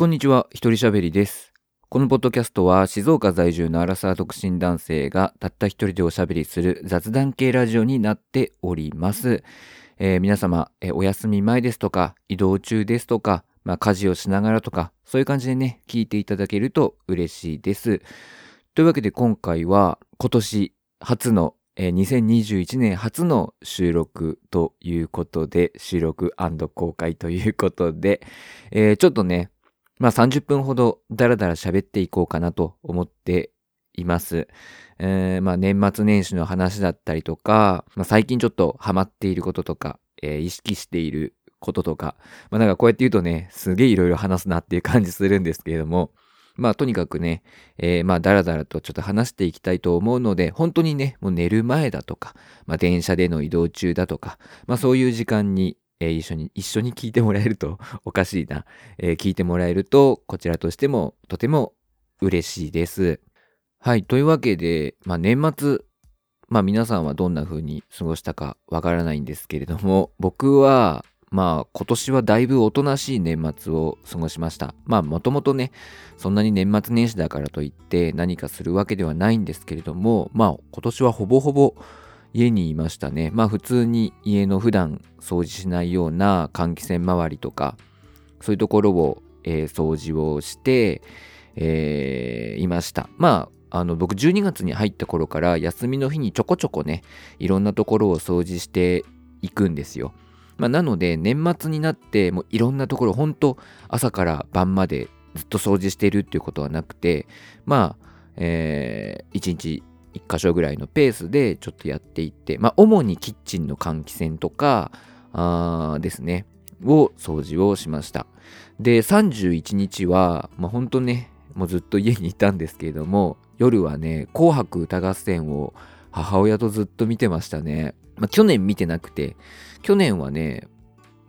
こんにちは、一人喋りです。このポッドキャストは静岡在住のアラサー独身男性がたった一人でおしゃべりする雑談系ラジオになっております。えー皆様、えーお休み前ですとか、移動中ですとか、まあ、家事をしながらとか、そういう感じでね、聞いていただけると嬉しいです。というわけで今回は今年初の、えー2021年初の収録ということで、収録公開ということで、えーちょっとね、まあ30分ほどダラダラ喋っていこうかなと思っています。えーまあ年末年始の話だったりとか、まあ、最近ちょっとハマっていることとか、えー意識していることとか、まあなんかこうやって言うとね、すげえいろいろ話すなっていう感じするんですけれども、まあとにかくね、えーまあダラダラとちょっと話していきたいと思うので、本当にね、もう寝る前だとか、まあ電車での移動中だとか、まあそういう時間に、えー一緒に、一緒に聞いてもらえると おかしいな。えー聞いてもらえると、こちらとしてもとても嬉しいです。はい。というわけで、まあ年末、まあ皆さんはどんな風に過ごしたかわからないんですけれども、僕は、まあ今年はだいぶおとなしい年末を過ごしました。まあもともとね、そんなに年末年始だからといって何かするわけではないんですけれども、まあ今年はほぼほぼ家にいましたね。まあ普通に家の普段掃除しないような換気扇周りとか、そういうところを、えー掃除をして、えーいました。まあ、あの僕12月に入った頃から休みの日にちょこちょこね、いろんなところを掃除していくんですよ。まあ、なので年末になってもういろんなところ本当朝から晩までずっと掃除してるっていうことはなくてまあ、えー、1日1箇所ぐらいのペースでちょっとやっていってまあ主にキッチンの換気扇とかですね。を掃除をしました。で31日はまあ本当ねもうずっと家にいたんですけれども夜はね「紅白歌合戦」を母親とずっと見てましたね、まあ、去年見てなくて去年はね、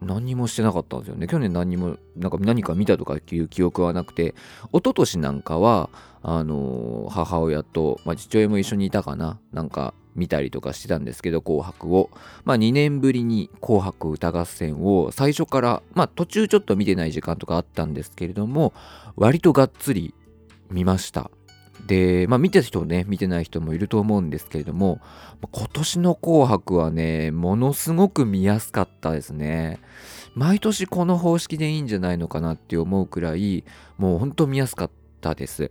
何にもしてなかったんですよね。去年何にも、なんか何か見たとかっていう記憶はなくて、一昨年なんかは、あのー母親と、まあ、父親も一緒にいたかな。なんか見たりとかしてたんですけど、紅白を。まあ2年ぶりに紅白歌合戦を最初から、まあ途中ちょっと見てない時間とかあったんですけれども、割とがっつり見ました。で、まあ見てた人ね、見てない人もいると思うんですけれども、今年の紅白はね、ものすごく見やすかったですね。毎年この方式でいいんじゃないのかなって思うくらい、もうほんと見やすかったです。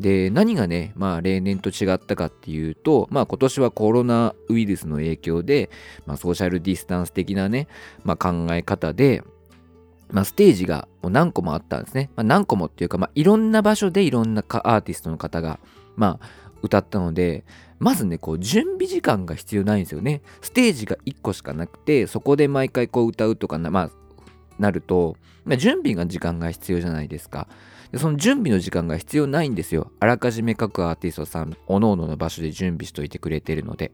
で、何がね、まあ例年と違ったかっていうと、まあ今年はコロナウイルスの影響で、まあソーシャルディスタンス的なね、まあ考え方で、まあ、ステージがもう何個もあったんですね。まあ、何個もっていうか、まあ、いろんな場所でいろんなアーティストの方が、まあ、歌ったので、まずね、こう、準備時間が必要ないんですよね。ステージが1個しかなくて、そこで毎回こう歌うとかな、まあ、なると、まあ、準備が時間が必要じゃないですか。でその準備の時間が必要ないんですよ。あらかじめ各アーティストさん、おのおのの場所で準備しといてくれてるので。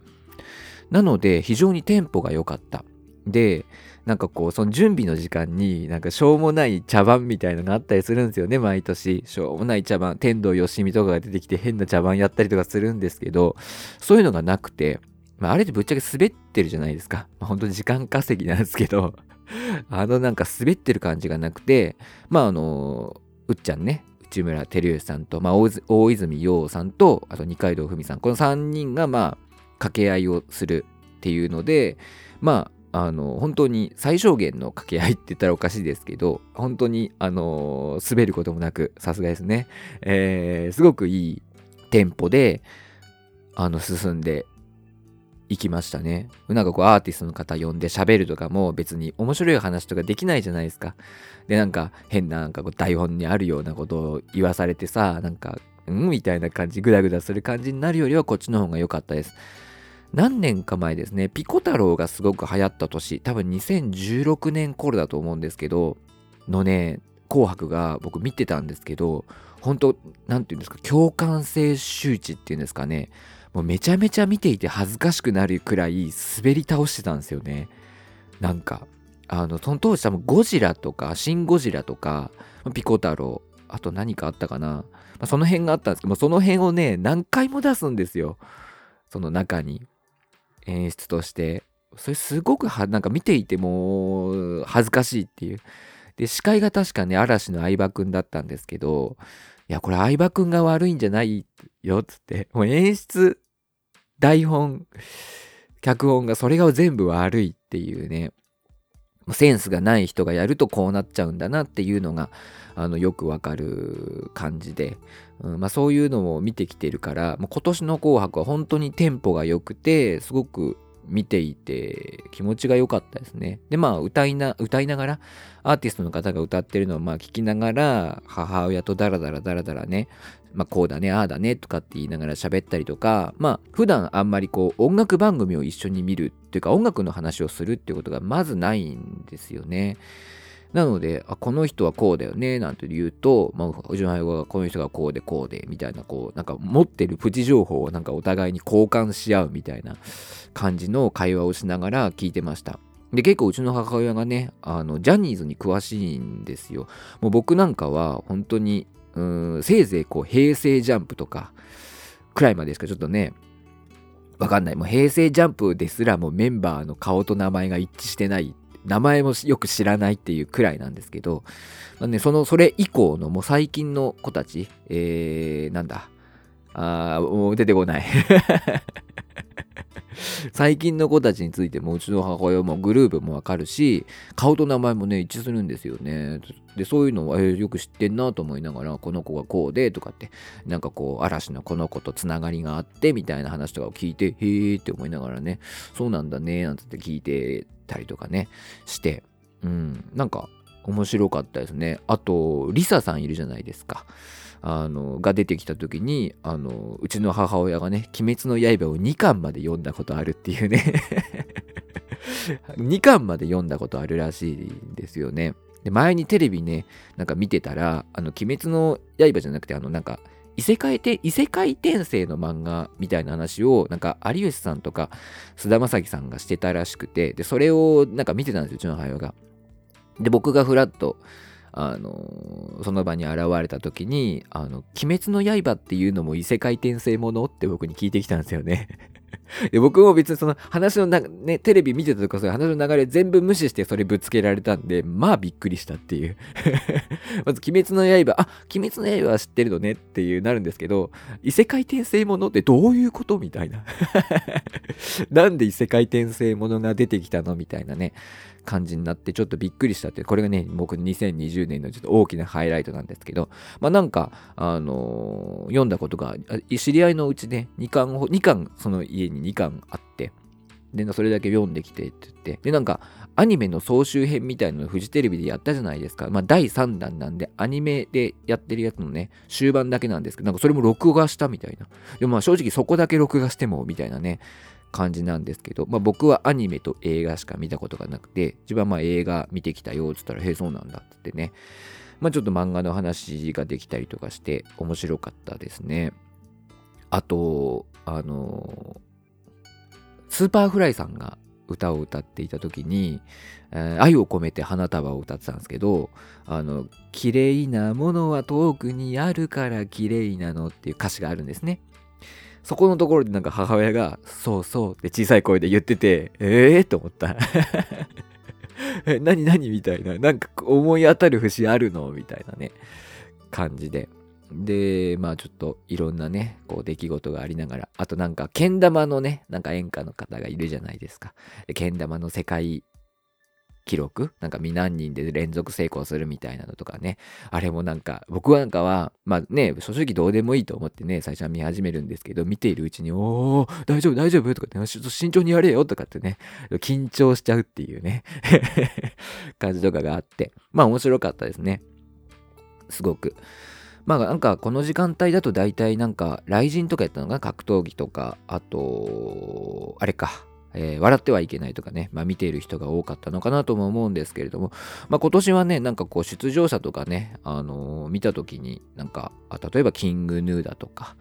なので、非常にテンポが良かった。で、なんかこう、その準備の時間に、なんかしょうもない茶番みたいなのがあったりするんですよね、毎年。しょうもない茶番、天童よしみとかが出てきて変な茶番やったりとかするんですけど、そういうのがなくて、まあ、あれってぶっちゃけ滑ってるじゃないですか。まあ、本当に時間稼ぎなんですけど、あのなんか滑ってる感じがなくて、まああの、うっちゃんね、内村照義さんと、まあ、大泉洋さんと、あと二階堂ふみさん、この3人がまあ、掛け合いをするっていうので、まあ、あの本当に最小限の掛け合いって言ったらおかしいですけど本当にあの滑ることもなくさすがですね、えーすごくいいテンポであの進んでいきましたね。なんかこうアーティストの方呼んで喋るとかも別に面白い話とかできないじゃないですか。でなんか変ななんかこう台本にあるようなことを言わされてさなんかうんみたいな感じグダグダする感じになるよりはこっちの方が良かったです。何年か前ですね、ピコ太郎がすごく流行った年、多分2016年頃だと思うんですけど、のね、紅白が僕見てたんですけど、本当なんていうんですか、共感性周知っていうんですかね、もうめちゃめちゃ見ていて恥ずかしくなるくらい滑り倒してたんですよね。なんか、あの、その当時多分ゴジラとか、シン・ゴジラとか、ピコ太郎、あと何かあったかな、まあ、その辺があったんですけど、その辺をね、何回も出すんですよ。その中に。演出としてそれすごくはなんか見ていても恥ずかしいっていうで、司会が確かね、嵐の相葉くんだったんですけど、いや、これ相葉くんが悪いんじゃないよっ、つって。もう演出、台本、脚本がそれが全部悪いっていうね、センスがない人がやるとこうなっちゃうんだなっていうのがあのよくわかる感じで、うんまあ、そういうのを見てきてるからもう今年の「紅白」は本当にテンポが良くてすごく見ていて気持ちが良かったですね。でまあ歌いな歌いながらアーティストの方が歌ってるのをまあ聞きながら母親とダラダラダラダラねまあ、こうだねああだねとかって言いながら喋ったりとかまあ普段あんまりこう音楽番組を一緒に見るっていうか音楽の話をするっていうことがまずないんですよね。なので、あ、この人はこうだよね、なんて言うと、まあ、うちの母がこの人がこうでこうで、みたいな、こう、なんか持ってるプチ情報をなんかお互いに交換し合うみたいな感じの会話をしながら聞いてました。で、結構うちの母親がね、あの、ジャニーズに詳しいんですよ。もう僕なんかは本当に、うん、せいぜいこう、平成ジャンプとか、くらいまでしかちょっとね、わかんない。もう平成ジャンプですらもメンバーの顔と名前が一致してない名前もよく知らないっていうくらいなんですけど、まあね、その、それ以降のもう最近の子たち、えー、なんだ、あー、もう出てこない。最近の子たちについてもうちの母親もグループもわかるし顔と名前もね一致するんですよね。でそういうのは、えー、よく知ってんなと思いながらこの子がこうでとかってなんかこう嵐のこの子とつながりがあってみたいな話とかを聞いてへーって思いながらねそうなんだねなんつって聞いてたりとかねして。うんなんか面白かったですね。あとリサさんいるじゃないですか。あのが出てきた時にあのうちの母親がね「鬼滅の刃」を2巻まで読んだことあるっていうね 2巻まで読んだことあるらしいんですよね。で前にテレビねなんか見てたら「あの鬼滅の刃」じゃなくてあのなんか異世界転異世界転生の漫画みたいな話をなんか有吉さんとか菅田将暉さんがしてたらしくてでそれをなんか見てたんですようちの母親が。で僕がふらっとあのその場に現れた時に「あの鬼滅の刃」っていうのも異世界転生ものって僕に聞いてきたんですよね。で僕も別にその話のな、ね、テレビ見てたとかそういう話の流れ全部無視してそれぶつけられたんで、まあびっくりしたっていう。まず、鬼滅の刃、あ、鬼滅の刃は知ってるのねっていうなるんですけど、異世界転生ものってどういうことみたいな。なんで異世界転生ものが出てきたのみたいなね、感じになってちょっとびっくりしたって、これがね、僕2020年のちょっと大きなハイライトなんですけど、まあなんか、あのー、読んだことが、知り合いのうちね、2巻、2巻その家に2巻あって、で、それだけ読んできてって言って、で、なんか、アニメの総集編みたいなのフジテレビでやったじゃないですか。まあ、第3弾なんで、アニメでやってるやつのね、終盤だけなんですけど、なんかそれも録画したみたいな。でもまあ正直そこだけ録画しても、みたいなね、感じなんですけど、まあ、僕はアニメと映画しか見たことがなくて、自分はまあ映画見てきたよっつったら、へえ、そうなんだってね、まあ、ちょっと漫画の話ができたりとかして面白かったですね。あと、あの Superfly さんが歌を歌っていた時に、えー、愛を込めて花束を歌ってたんですけど、あの、綺麗なものは遠くにあるから綺麗なのっていう歌詞があるんですね。そこのところでなんか母親が、そうそうって小さい声で言ってて、ええー、と思った。え、何何？みたいな。なんか思い当たる節あるの？みたいなね、感じで。で、まあちょっといろんなね、こう出来事がありながら、あとなんか、けん玉のね、なんか演歌の方がいるじゃないですか。けん玉の世界記録？なんか未何人で連続成功するみたいなのとかね。あれもなんか、僕なんかは、まあね、正直どうでもいいと思ってね、最初は見始めるんですけど、見ているうちに、おー、大丈夫、大丈夫とかって、ちょっと慎重にやれよとかってね、緊張しちゃうっていうね 感じとかがあって、まあ面白かったですね。すごく。まあなんかこの時間帯だと大体なんか RIZIN とかやったのが格闘技とか、あと、あれか、えー、笑ってはいけないとかね、まあ、見ている人が多かったのかなとも思うんですけれども、まあ、今年はね、なんかこう出場者とかね、あのー、見た時になんか、例えば King Gnu だとか、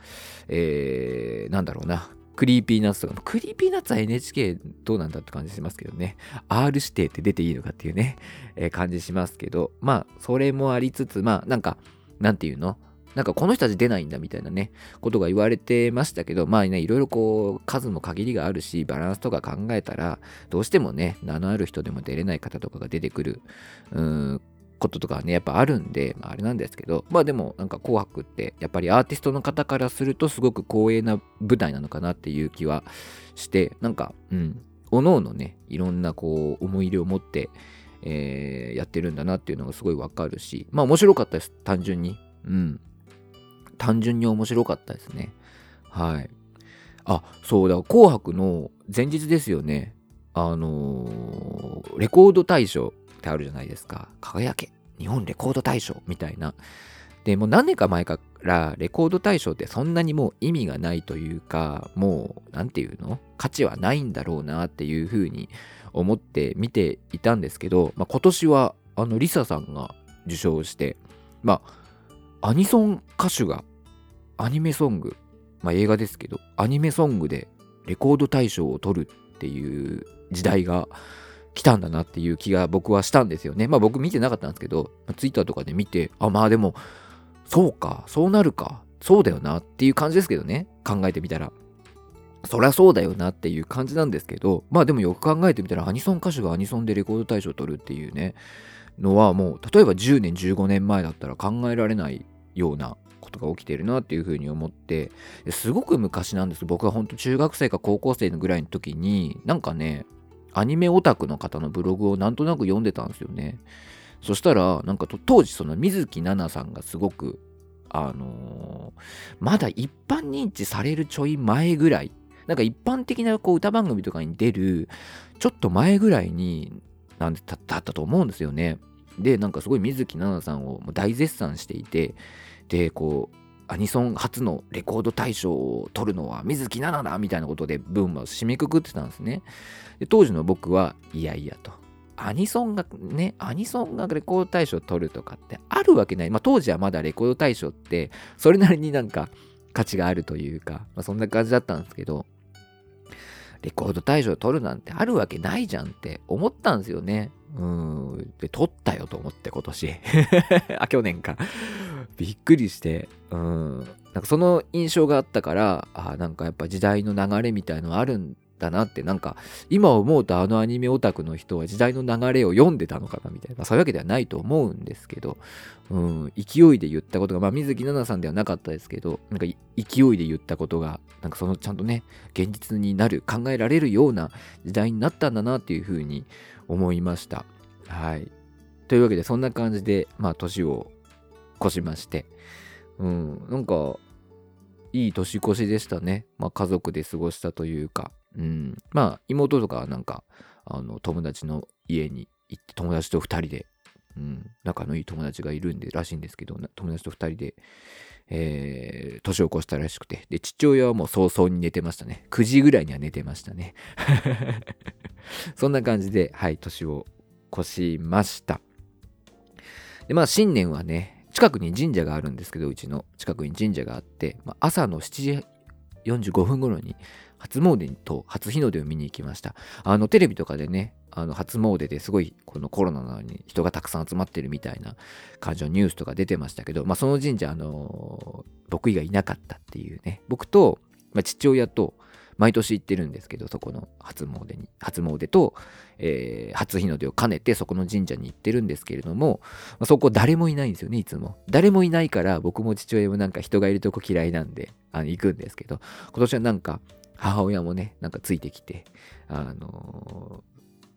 えー、なんだろうな、 Creepy Nuts とか、 Creepy Nuts は NHK どうなんだって感じしますけどね、R 指定って出ていいのかっていうね、えー、感じしますけど、まあ、それもありつつ、まあ、なんか、なんていうのなんかこの人たち出ないんだみたいなね、ことが言われてましたけど、まあね、いろいろこう、数も限りがあるし、バランスとか考えたら、どうしてもね、名のある人でも出れない方とかが出てくる、うん、こととかねやっぱあるんで、まあ、あれなんですけどまあでもなんか「紅白」ってやっぱりアーティストの方からするとすごく光栄な舞台なのかなっていう気はしてなんかうんおのおのねいろんなこう思い入れを持って、えー、やってるんだなっていうのがすごいわかるしまあ面白かったです単純に。うん。単純に面白かったですね。はい。あそうだ。紅白の前日ですよね。あのー、レコード大賞ってあるじゃないですか。輝け。日本レコード大賞。みたいな。でも何年か前からレコード大賞ってそんなにもう意味がないというかもう何て言うの？価値はないんだろうなっていうふうに思って見ていたんですけど、まあ、今年はあのリサさんが受賞してまあアニソン歌手がアニメソングまあ映画ですけどアニメソングでレコード大賞を取るっていう時代が来たんだなっていう気が僕はしたんですよね。まあ僕見てなかったんですけど、ツイッターとかで見て、あ、まあでも、そうか、そうなるか、そうだよなっていう感じですけどね、考えてみたら。そりゃそうだよなっていう感じなんですけど、まあでもよく考えてみたら、アニソン歌手がアニソンでレコード大賞を取るっていうね、のはもう、例えば10年、15年前だったら考えられないようなことが起きてるなっていうふうに思ってすごく昔なんです。僕は本当中学生か高校生ぐらいの時になんかねアニメオタクの方のブログをなんとなく読んでたんですよね。そしたらなんか当時その水木奈々さんがすごくあのー、まだ一般認知されるちょい前ぐらいなんか一般的なこう歌番組とかに出るちょっと前ぐらいになんだったと思うんですよね。でなんかすごい水木奈々さんを大絶賛していてでこうアニソン初のレコード大賞を取るのは水木奈々だみたいなことでブームを締めくくってたんですね。で当時の僕はいやいやと。アニソンがねアニソンがレコード大賞を取るとかってあるわけない、まあ、当時はまだレコード大賞ってそれなりになんか価値があるというか、まあ、そんな感じだったんですけどレコード大賞を取るなんてあるわけないじゃんって思ったんですよね。うん。で、撮ったよと思って、今年。あ、去年か。びっくりして、うん。なんかその印象があったから、あ、なんかやっぱ時代の流れみたいのあるんだなって、なんか今思うとあのアニメオタクの人は時代の流れを読んでたのかなみたいな、そういうわけではないと思うんですけど、うん、勢いで言ったことが、まあ水木奈々さんではなかったですけど、なんか勢いで言ったことが、なんかそのちゃんとね、現実になる、考えられるような時代になったんだなっていうふうに思いました。はい。というわけで、そんな感じで、まあ、年を越しまして、うん、なんか、いい年越しでしたね。まあ、家族で過ごしたというか、うん、まあ、妹とかはなんか、あの、友達の家に行って、友達と2人で、うん、仲のいい友達がいるんで、らしいんですけど、友達と2人で、えー、年を越したらしくて、で、父親はもう早々に寝てましたね。9時ぐらいには寝てましたね。そんな感じで、はい、年を越しました。で、まあ、新年はね、近くに神社があるんですけど、うちの近くに神社があって、まあ、朝の7時45分頃に初詣と初日の出を見に行きました。あの、テレビとかでね、あの初詣ですごいこのコロナなのに人がたくさん集まってるみたいな感じのニュースとか出てましたけど、まあ、その神社、あの僕以外いなかったっていうね、僕と、まあ、父親と、毎年行ってるんですけど、そこの初詣に、初詣と、えー、初日の出を兼ねてそこの神社に行ってるんですけれども、まあ、そこ誰もいないんですよね、いつも。誰もいないから僕も父親もなんか人がいるとこ嫌いなんで、あの行くんですけど、今年はなんか母親もね、なんかついてきて、あの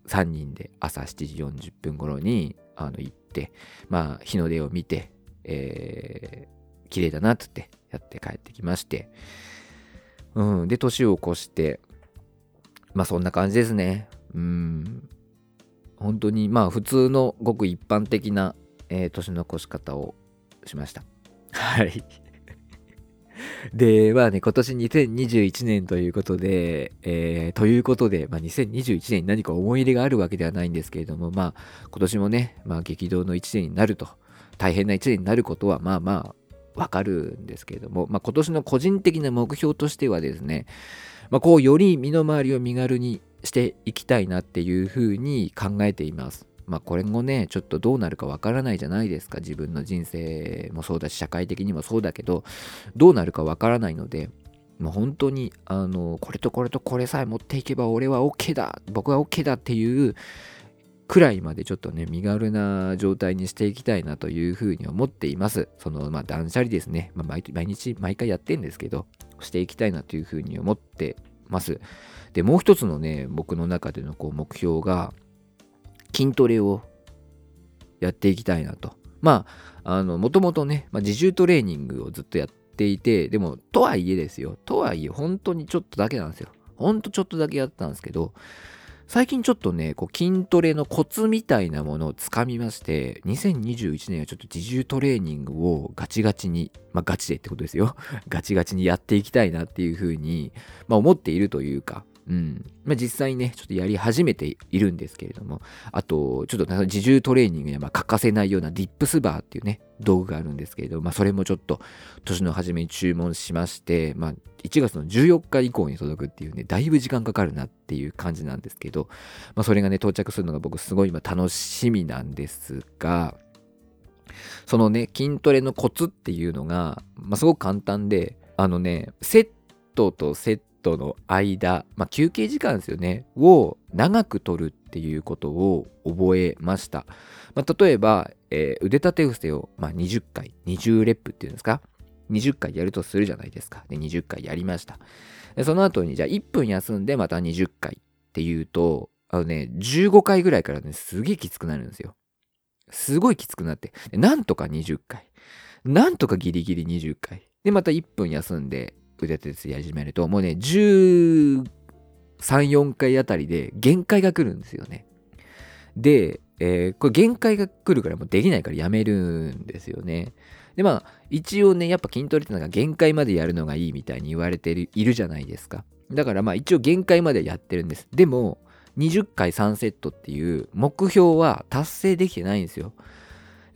ー、3人で朝7時40分頃にあの行って、まあ日の出を見て、えー、綺麗だなっつってやって帰ってきまして、うん。で、年を越して、まあそんな感じですね。うん。本当に、まあ普通のごく一般的な、えー、年の越し方をしました。はい。で、まあね、今年2021年ということで、えー、ということで、まあ、2021年に何か思い入れがあるわけではないんですけれども、まあ、今年もね、まあ、激動の1年になると、大変な1年になることは、まあまあ、わかるんですけれども、まあ、今年の個人的な目標としてはですね、まあ、こうより身の回りを身軽にしていきたいなっていうふうに考えています。まあこれもね、ちょっとどうなるかわからないじゃないですか。自分の人生もそうだし、社会的にもそうだけど、どうなるかわからないので、もう本当に、あの、これとこれとこれさえ持っていけば俺は OK だ僕は OK だっていうくらいまでちょっとね、身軽な状態にしていきたいなというふうに思っています。その、まあ、断捨離ですね。まあ、毎日、毎回やってんですけど、していきたいなというふうに思ってます。で、もう一つのね、僕の中でのこう目標が、筋トレをやっていきたいなと。まあ、あの、もともとね、まあ、自重トレーニングをずっとやっていて、でも、とはいえですよ。とはいえ、本当にちょっとだけなんですよ。ほんとちょっとだけやったんですけど、最近ちょっとね、こう筋トレのコツみたいなものをつかみまして、2021年はちょっと自重トレーニングをガチガチに、まあガチでってことですよ。ガチガチにやっていきたいなっていうふうに、まあ思っているというか、うん。まあ、実際ね、ちょっとやり始めているんですけれども、あと、ちょっと自重トレーニングには欠かせないようなディップスバーっていうね、道具があるんですけれども、まあ、それもちょっと年の初めに注文しまして、まあ、1月の14日以降に届くっていうね、だいぶ時間かかるなっていう感じなんですけど、まあ、それがね、到着するのが僕すごい今楽しみなんですが、そのね、筋トレのコツっていうのが、まあ、すごく簡単で、あのね、セットとセットトの間、まあ、休憩時間ですよね、を長く取るっていうことを覚えました。まあ、例えば、えー、腕立て伏せを、まあ、20回、20レップっていうんですか、20回やるとするじゃないですか。で、20回やりました。その後に、じゃあ1分休んでまた20回っていうと、あのね、15回ぐらいからね、すげえきつくなるんですよ。すごいきつくなって、なんとか20回。なんとかギリギリ20回。で、また1分休んで、腕立てやり始めると、もうね、13、4回あたりで限界が来るんですよね。で、えー、これ限界が来るからもうできないからやめるんですよね。で、まあ、一応ね、やっぱ筋トレってのが限界までやるのがいいみたいに言われているじゃないですか。だからまあ一応限界までやってるんです。でも、20回3セットっていう目標は達成できてないんですよ。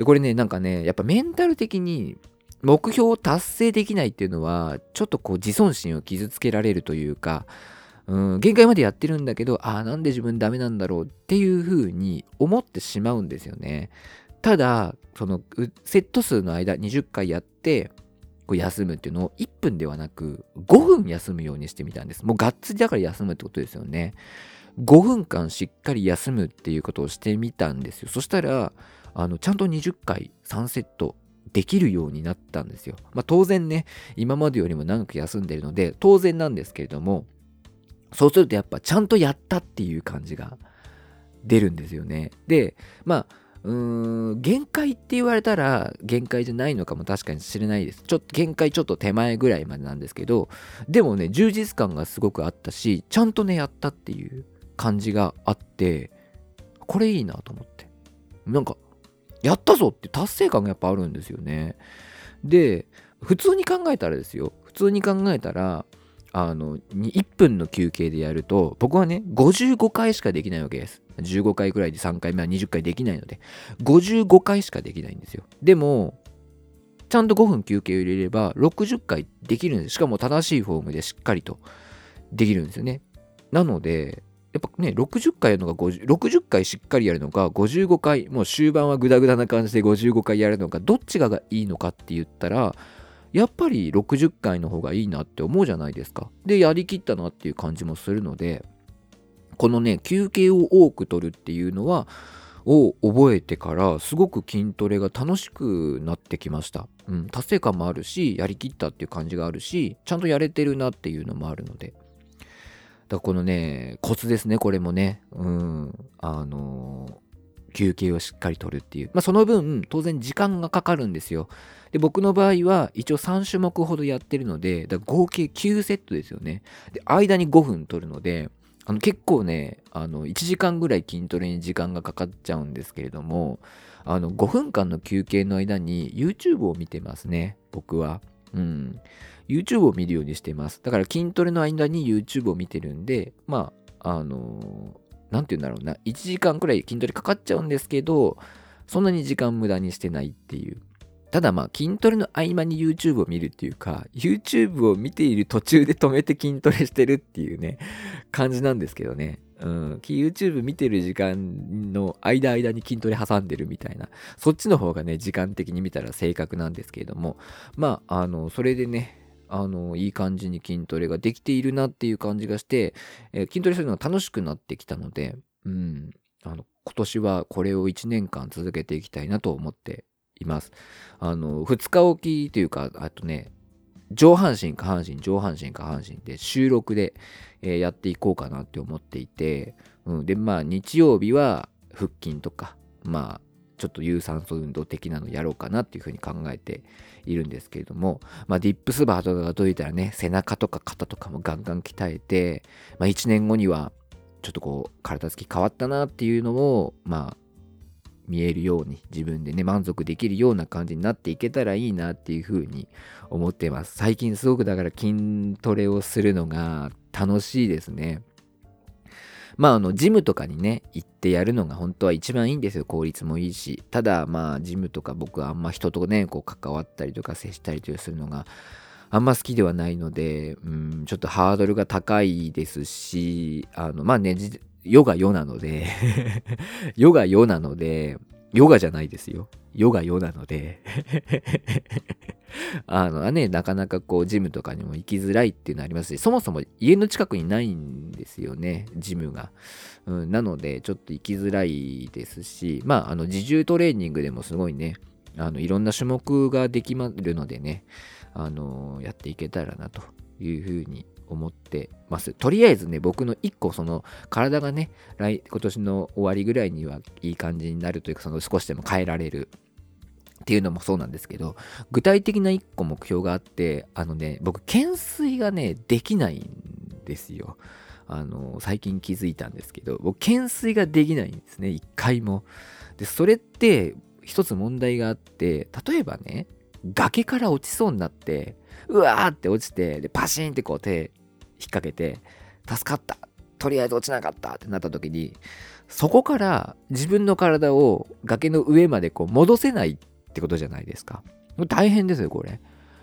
これね、なんかね、やっぱメンタル的に目標を達成できないっていうのは、ちょっとこう自尊心を傷つけられるというか、うん、限界までやってるんだけど、ああ、なんで自分ダメなんだろうっていうふうに思ってしまうんですよね。ただ、そのセット数の間20回やって、こう休むっていうのを1分ではなく5分休むようにしてみたんです。もうがっつりだから休むってことですよね。5分間しっかり休むっていうことをしてみたんですよ。そしたら、あのちゃんと20回3セットできるようになったんですよ。まあ、当然ね、今までよりも長く休んでるので、当然なんですけれども、そうするとやっぱちゃんとやったっていう感じが出るんですよね。で、まあ、うーん、限界って言われたら限界じゃないのかも確かに知れないです。ちょっと限界ちょっと手前ぐらいまでなんですけど、でもね、充実感がすごくあったし、ちゃんとね、やったっていう感じがあって、これいいなと思って。なんか、やったぞって達成感がやっぱあるんですよね。で、普通に考えたらですよ。普通に考えたら、あの、1分の休憩でやると、僕はね、55回しかできないわけです。15回くらいで3回目は20回できないので、55回しかできないんですよ。でも、ちゃんと5分休憩を入れれば、60回できるんです。しかも正しいフォームでしっかりとできるんですよね。なので、やっぱね、60回やるのか50、60回しっかりやるのか、55回、もう終盤はグダグダな感じで55回やるのか、どっちがいいのかって言ったら、やっぱり60回の方がいいなって思うじゃないですか。で、やりきったなっていう感じもするので、このね、休憩を多く取るっていうのは、を覚えてからすごく筋トレが楽しくなってきました。うん、達成感もあるし、やりきったっていう感じがあるし、ちゃんとやれてるなっていうのもあるので。だこのね、コツですね、これもね。うん、あのー、休憩をしっかりとるっていう。まあその分、当然時間がかかるんですよ。で、僕の場合は一応3種目ほどやってるので、だ合計9セットですよね。で、間に5分取るので、あの結構ね、あの1時間ぐらい筋トレに時間がかかっちゃうんですけれども、あの5分間の休憩の間に YouTube を見てますね、僕は。うん。YouTube を見るようにしてます。だから筋トレの間に YouTube を見てるんで、まあ、あのー、なんて言うんだろうな、1時間くらい筋トレかかっちゃうんですけど、そんなに時間無駄にしてないっていう。ただまあ筋トレの合間に YouTube を見るっていうか、YouTube を見ている途中で止めて筋トレしてるっていうね、感じなんですけどね。うん、YouTube 見てる時間の間間に筋トレ挟んでるみたいな、そっちの方がね、時間的に見たら正確なんですけれども、まあ、あの、それでね、あの、いい感じに筋トレができているなっていう感じがして、えー、筋トレするのが楽しくなってきたので、うん、あの、今年はこれを1年間続けていきたいなと思っています。あの、2日おきというか、あとね、上半身、下半身、上半身、下半身で収録で、えー、やっていこうかなって思っていて、うん、で、まあ日曜日は腹筋とか、まあちょっと有酸素運動的なのやろうかなっていうふうに考えているんですけれども、まあ、ディップスバーとかが解いたらね、背中とか肩とかもガンガン鍛えて、まあ、1年後にはちょっとこう体つき変わったなっていうのを、まあ、見えるように自分でね満足できるような感じになっていけたらいいなっていうふうに思ってます。最近すごくだから筋トレをするのが楽しいですね。まあ、あの、ジムとかにね、行ってやるのが本当は一番いいんですよ。効率もいいし。ただ、まあ、ジムとか僕はあんま人とね、こう関わったりとか接したりとかするのがあんま好きではないので、うん、ちょっとハードルが高いですし、あの、まあね、ヨガヨなのでヨガヨなので、ヨガじゃないですよ。ヨガヨなので あのね、なかなかこう、ジムとかにも行きづらいっていうのありますし、そもそも家の近くにないんですよね、ジムが。うん、なので、ちょっと行きづらいですし、まあ、あの、自重トレーニングでもすごいね、あの、いろんな種目ができまるのでね、あの、やっていけたらなというふうに思ってます。とりあえずね、僕の1個その体がね、来今年の終わりぐらいにはいい感じになるというか、その少しでも変えられるっていうのもそうなんですけど、具体的な1個目標があって、あのね、僕、懸垂がね、できないんですよ。あの、最近気づいたんですけど、僕、懸垂ができないんですね、一回も。で、それって、一つ問題があって、例えばね、崖から落ちそうになって、うわーって落ちて、で、パシーンってこう手引っ掛けて、助かった。とりあえず落ちなかったってなった時に、そこから自分の体を崖の上までこう戻せないってことじゃないですか。大変ですよ、これ。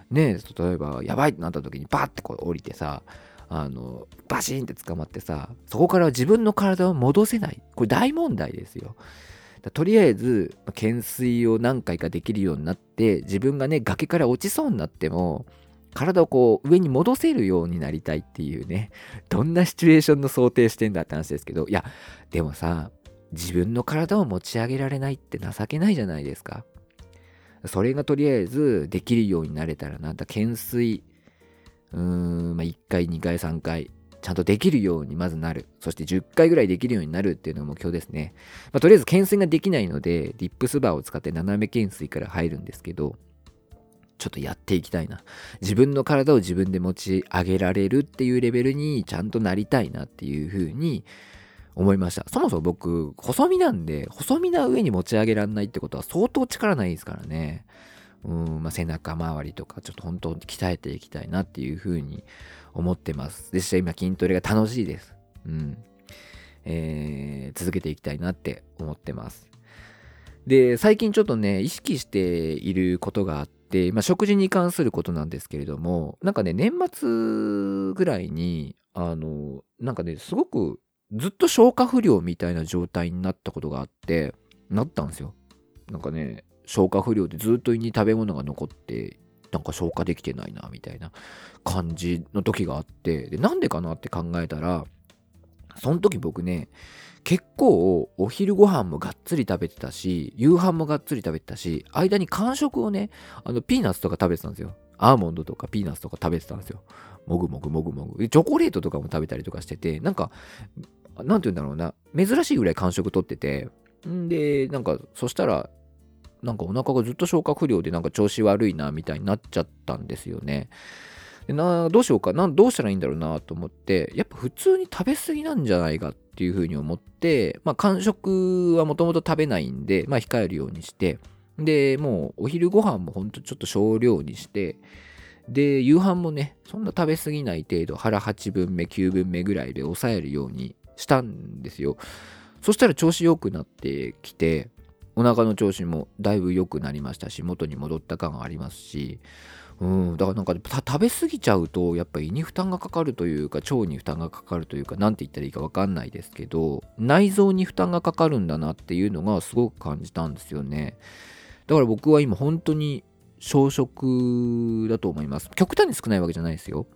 ねえ例えば、やばいってなった時にバッてこう降りてさ、あの、バシーンって捕まってさ、そこから自分の体を戻せない。これ大問題ですよ。とりあえず、懸垂を何回かできるようになって、自分がね、崖から落ちそうになっても、体をこう上に戻せるようになりたいっていうね、どんなシチュエーションの想定してんだって話ですけど、いや、でもさ、自分の体を持ち上げられないって情けないじゃないですか。それがとりあえずできるようになれたらなん、だ懸垂、うーん、まあ、1回、2回、3回、ちゃんとできるようにまずなる。そして10回ぐらいできるようになるっていうのが目標ですね。まあ、とりあえず懸垂ができないので、ディップスバーを使って斜め懸垂から入るんですけど、ちょっとやっていきたいな。自分の体を自分で持ち上げられるっていうレベルにちゃんとなりたいなっていうふうに思いました。そもそも僕、細身なんで、細身な上に持ち上げられないってことは相当力ないですからね。うん、まあ、背中周りとか、ちょっと本当に鍛えていきたいなっていうふうに思ってます。でした今筋トレが楽しいです。うん。えー、続けていきたいなって思ってます。で、最近ちょっとね、意識していることがあって、まあ、食事に関することなんですけれども、なんかね、年末ぐらいに、あの、なんかね、すごくずっと消化不良みたいな状態になったことがあって、なったんですよ。なんかね、消化不良でずっと胃に食べ物が残って、なんか消化できてないな、みたいな感じの時があって、で、なんでかなって考えたら、その時僕ね、結構お昼ご飯もがっつり食べてたし、夕飯もがっつり食べてたし、間に間食をね、あの、ピーナッツとか食べてたんですよ。アーモンドとかピーナッツとか食べてたんですよ。もぐもぐもぐもぐ。チョコレートとかも食べたりとかしてて、なんか、なんて言うんだろうな、珍しいぐらい間食取ってて、んで、なんか、そしたら、なんかお腹がずっと消化不良でなんか調子悪いなみたいになっちゃったんですよね。などうしようかな、どうしたらいいんだろうなと思って、やっぱ普通に食べ過ぎなんじゃないかっていうふうに思って、まあ、間食はもともと食べないんで、まあ、控えるようにして、で、もうお昼ご飯もほんとちょっと少量にして、で、夕飯もね、そんな食べ過ぎない程度、腹8分目、9分目ぐらいで抑えるようにしたんですよ。そしたら調子良くなってきて、お腹の調子もだいぶ良くなりましたし、元に戻った感がありますし、うん、だからなんか食べ過ぎちゃうとやっぱり胃に負担がかかるというか腸に負担がかかるというか何て言ったらいいか分かんないですけど内臓に負担がかかるんだなっていうのがすごく感じたんですよね。だから僕は今本当に小食だと思います。極端に少ないわけじゃないですよ。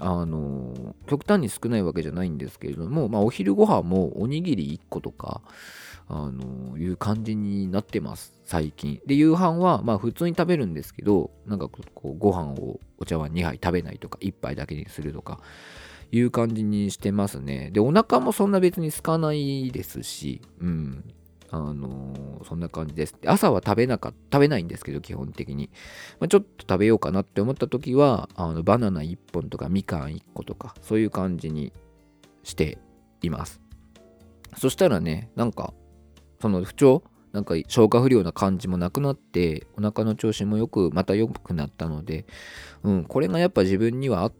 あの極端に少ないわけじゃないんですけれども、まあ、お昼ご飯もおにぎり1個とか、あのいう感じになってます最近で夕飯はまあ普通に食べるんですけどなんかこうご飯をお茶碗2杯食べないとか1杯だけにするとかいう感じにしてますねでお腹もそんな別に空かないですしうんあのー、そんな感じです。朝は食べなか、食べないんですけど、基本的に。まあ、ちょっと食べようかなって思った時は、あのバナナ1本とかみかん1個とか、そういう感じにしています。そしたらね、なんか、その不調なんか消化不良な感じもなくなってお腹の調子もよくまた良くなったので、うん、これがやっぱ自分には合っ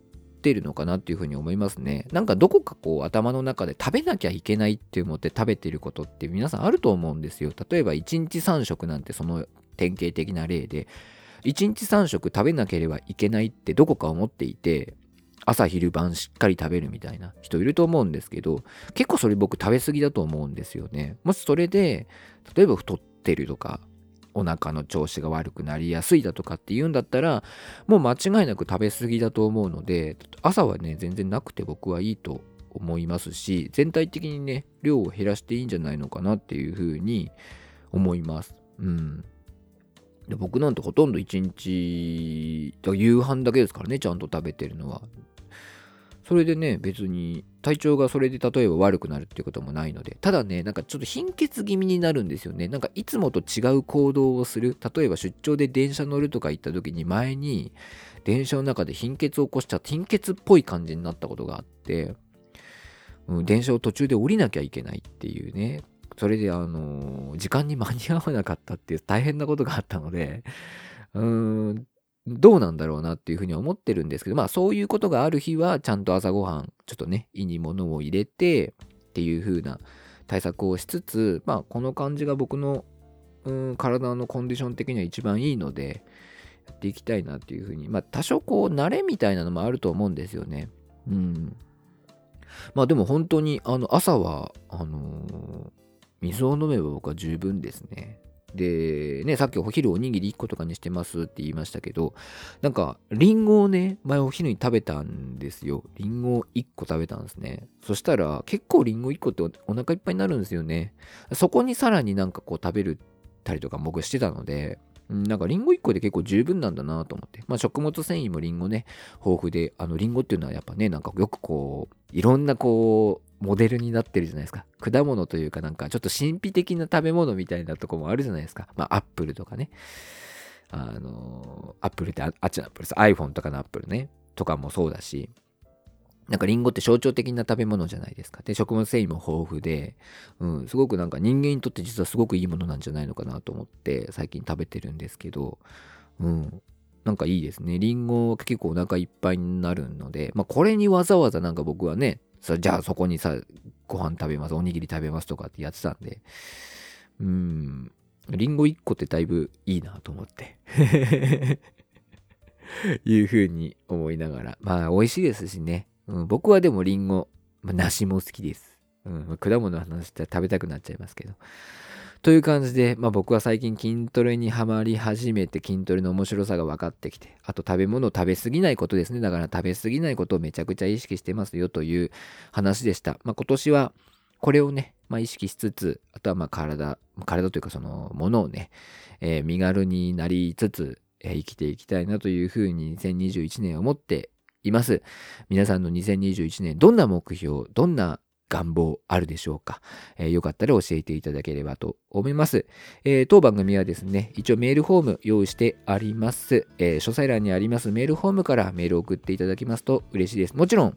てるのかなっていうふうに思いますね。なんかどこかこう頭の中で食べなきゃいけないって思って食べてることって皆さんあると思うんですよ。例えば1日3食なんてその典型的な例で1日3食食べなければいけないってどこか思っていて朝昼晩しっかり食べるみたいな人いると思うんですけど結構それ僕食べ過ぎだと思うんですよね。もしそれで例えば太ってるとかお腹の調子が悪くなりやすいだとかって言うんだったらもう間違いなく食べ過ぎだと思うので朝はね全然なくて僕はいいと思いますし全体的にね量を減らしていいんじゃないのかなっていうふうに思います。うん。で僕なんてほとんど1日夕飯だけですからねちゃんと食べてるのは。それでね、別に体調がそれで例えば悪くなるっていうこともないので、ただね、なんかちょっと貧血気味になるんですよね。なんかいつもと違う行動をする。例えば出張で電車乗るとか行った時に前に電車の中で貧血を起こした貧血っぽい感じになったことがあって、うん、電車を途中で降りなきゃいけないっていうね。それであのー、時間に間に合わなかったっていう大変なことがあったので、うーん、どうなんだろうなっていうふうに思ってるんですけど、まあそういうことがある日はちゃんと朝ごはん、ちょっとね、胃に物を入れてっていうふうな対策をしつつ、まあこの感じが僕の、うん、体のコンディション的には一番いいので、やっていきたいなっていうふうに、まあ多少こう慣れみたいなのもあると思うんですよね。うん。まあでも本当にあの朝は、あのー、水を飲めば僕は十分ですね。で、ね、さっきお昼おにぎり1個とかにしてますって言いましたけど、なんか、リンゴをね、前お昼に食べたんですよ。リンゴ1個食べたんですね。そしたら、結構リンゴ1個ってお腹いっぱいになるんですよね。そこにさらになんかこう食べるたりとか僕してたので、なんかリンゴ1個で結構十分なんだなと思って。まあ食物繊維もリンゴね、豊富で、あのリンゴっていうのはやっぱね、なんかよくこう、いろんなこう、モデルになってるじゃないですか。果物というかなんかちょっと神秘的な食べ物みたいなとこもあるじゃないですか。まあアップルとかね。あの、アップルってあっちのアップルです。iPhone とかのアップルね。とかもそうだし。なんかリンゴって象徴的な食べ物じゃないですか。で、食物繊維も豊富で、うん、すごくなんか人間にとって実はすごくいいものなんじゃないのかなと思って最近食べてるんですけど、うん、なんかいいですね。リンゴは結構お腹いっぱいになるので、まあこれにわざわざなんか僕はね、そじゃあそこにさ、ご飯食べます、おにぎり食べますとかってやってたんで、うん、リンゴ1個ってだいぶいいなと思って いうふうに思いながら。まあ、美味しいですしね。うん、僕はでもリンゴ、まあ、梨も好きです。うん、果物の話したら食べたくなっちゃいますけど。という感じで、まあ、僕は最近筋トレにはまり始めて筋トレの面白さが分かってきて、あと食べ物を食べ過ぎないことですね。だから食べ過ぎないことをめちゃくちゃ意識してますよという話でした。まあ、今年はこれをね、まあ、意識しつつ、あとはまあ体、体というかそのものをね、えー、身軽になりつつ、え、生きていきたいなというふうに2021年を思っています。皆さんの2021年、どんな目標、どんな願望あるでしょうか、えー、よかったら教えていただければと思います、えー、当番組はですね、一応メールフォーム用意してあります、えー、詳細欄にありますメールフォームからメールを送っていただきますと嬉しいです。もちろん、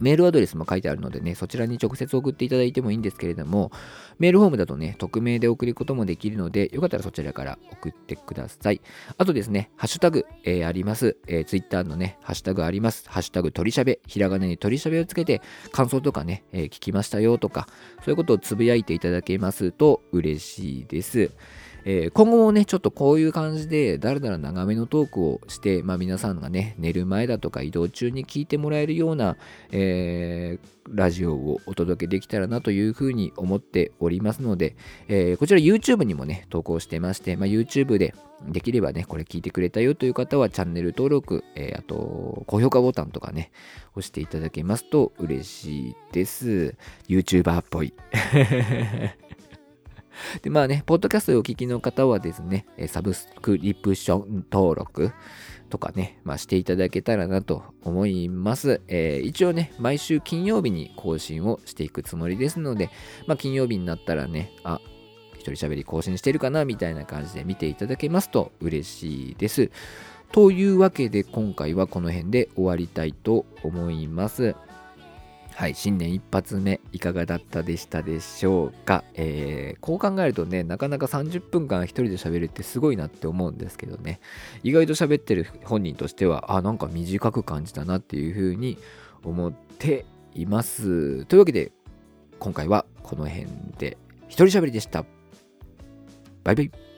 メールアドレスも書いてあるのでね、そちらに直接送っていただいてもいいんですけれども、メールフォームだとね、匿名で送ることもできるので、よかったらそちらから送ってください。あとですね、ハッシュタグ、えー、あります。えー、ツイッターのね、ハッシュタグあります。ハッシュタグ鳥しゃべ、ひらがなに鳥しゃべをつけて、感想とかね、えー、聞きましたよとか、そういうことをつぶやいていただけますと嬉しいです。えー、今後もね、ちょっとこういう感じで、だらだら長めのトークをして、まあ、皆さんがね、寝る前だとか移動中に聞いてもらえるような、えー、ラジオをお届けできたらなというふうに思っておりますので、えー、こちら YouTube にもね、投稿してまして、まあ、YouTube でできればね、これ聞いてくれたよという方はチャンネル登録、えー、あと、高評価ボタンとかね、押していただけますと嬉しいです。YouTuber っぽい。で、まあね、ポッドキャストをお聞きの方はですね、サブスクリプション登録とかね、まあ、していただけたらなと思います。えー、一応ね、毎週金曜日に更新をしていくつもりですので、まあ、金曜日になったらね、あ、一人喋り更新してるかなみたいな感じで見ていただけますと嬉しいです。というわけで今回はこの辺で終わりたいと思います。はい、新年一発目いかがだったでしたでしょうか、えー、こう考えるとね、なかなか30分間一人で喋るってすごいなって思うんですけどね、意外と喋ってる本人としては、あ、なんか短く感じたなっていうふうに思っています。というわけで、今回はこの辺で一人喋りでした。バイバイ。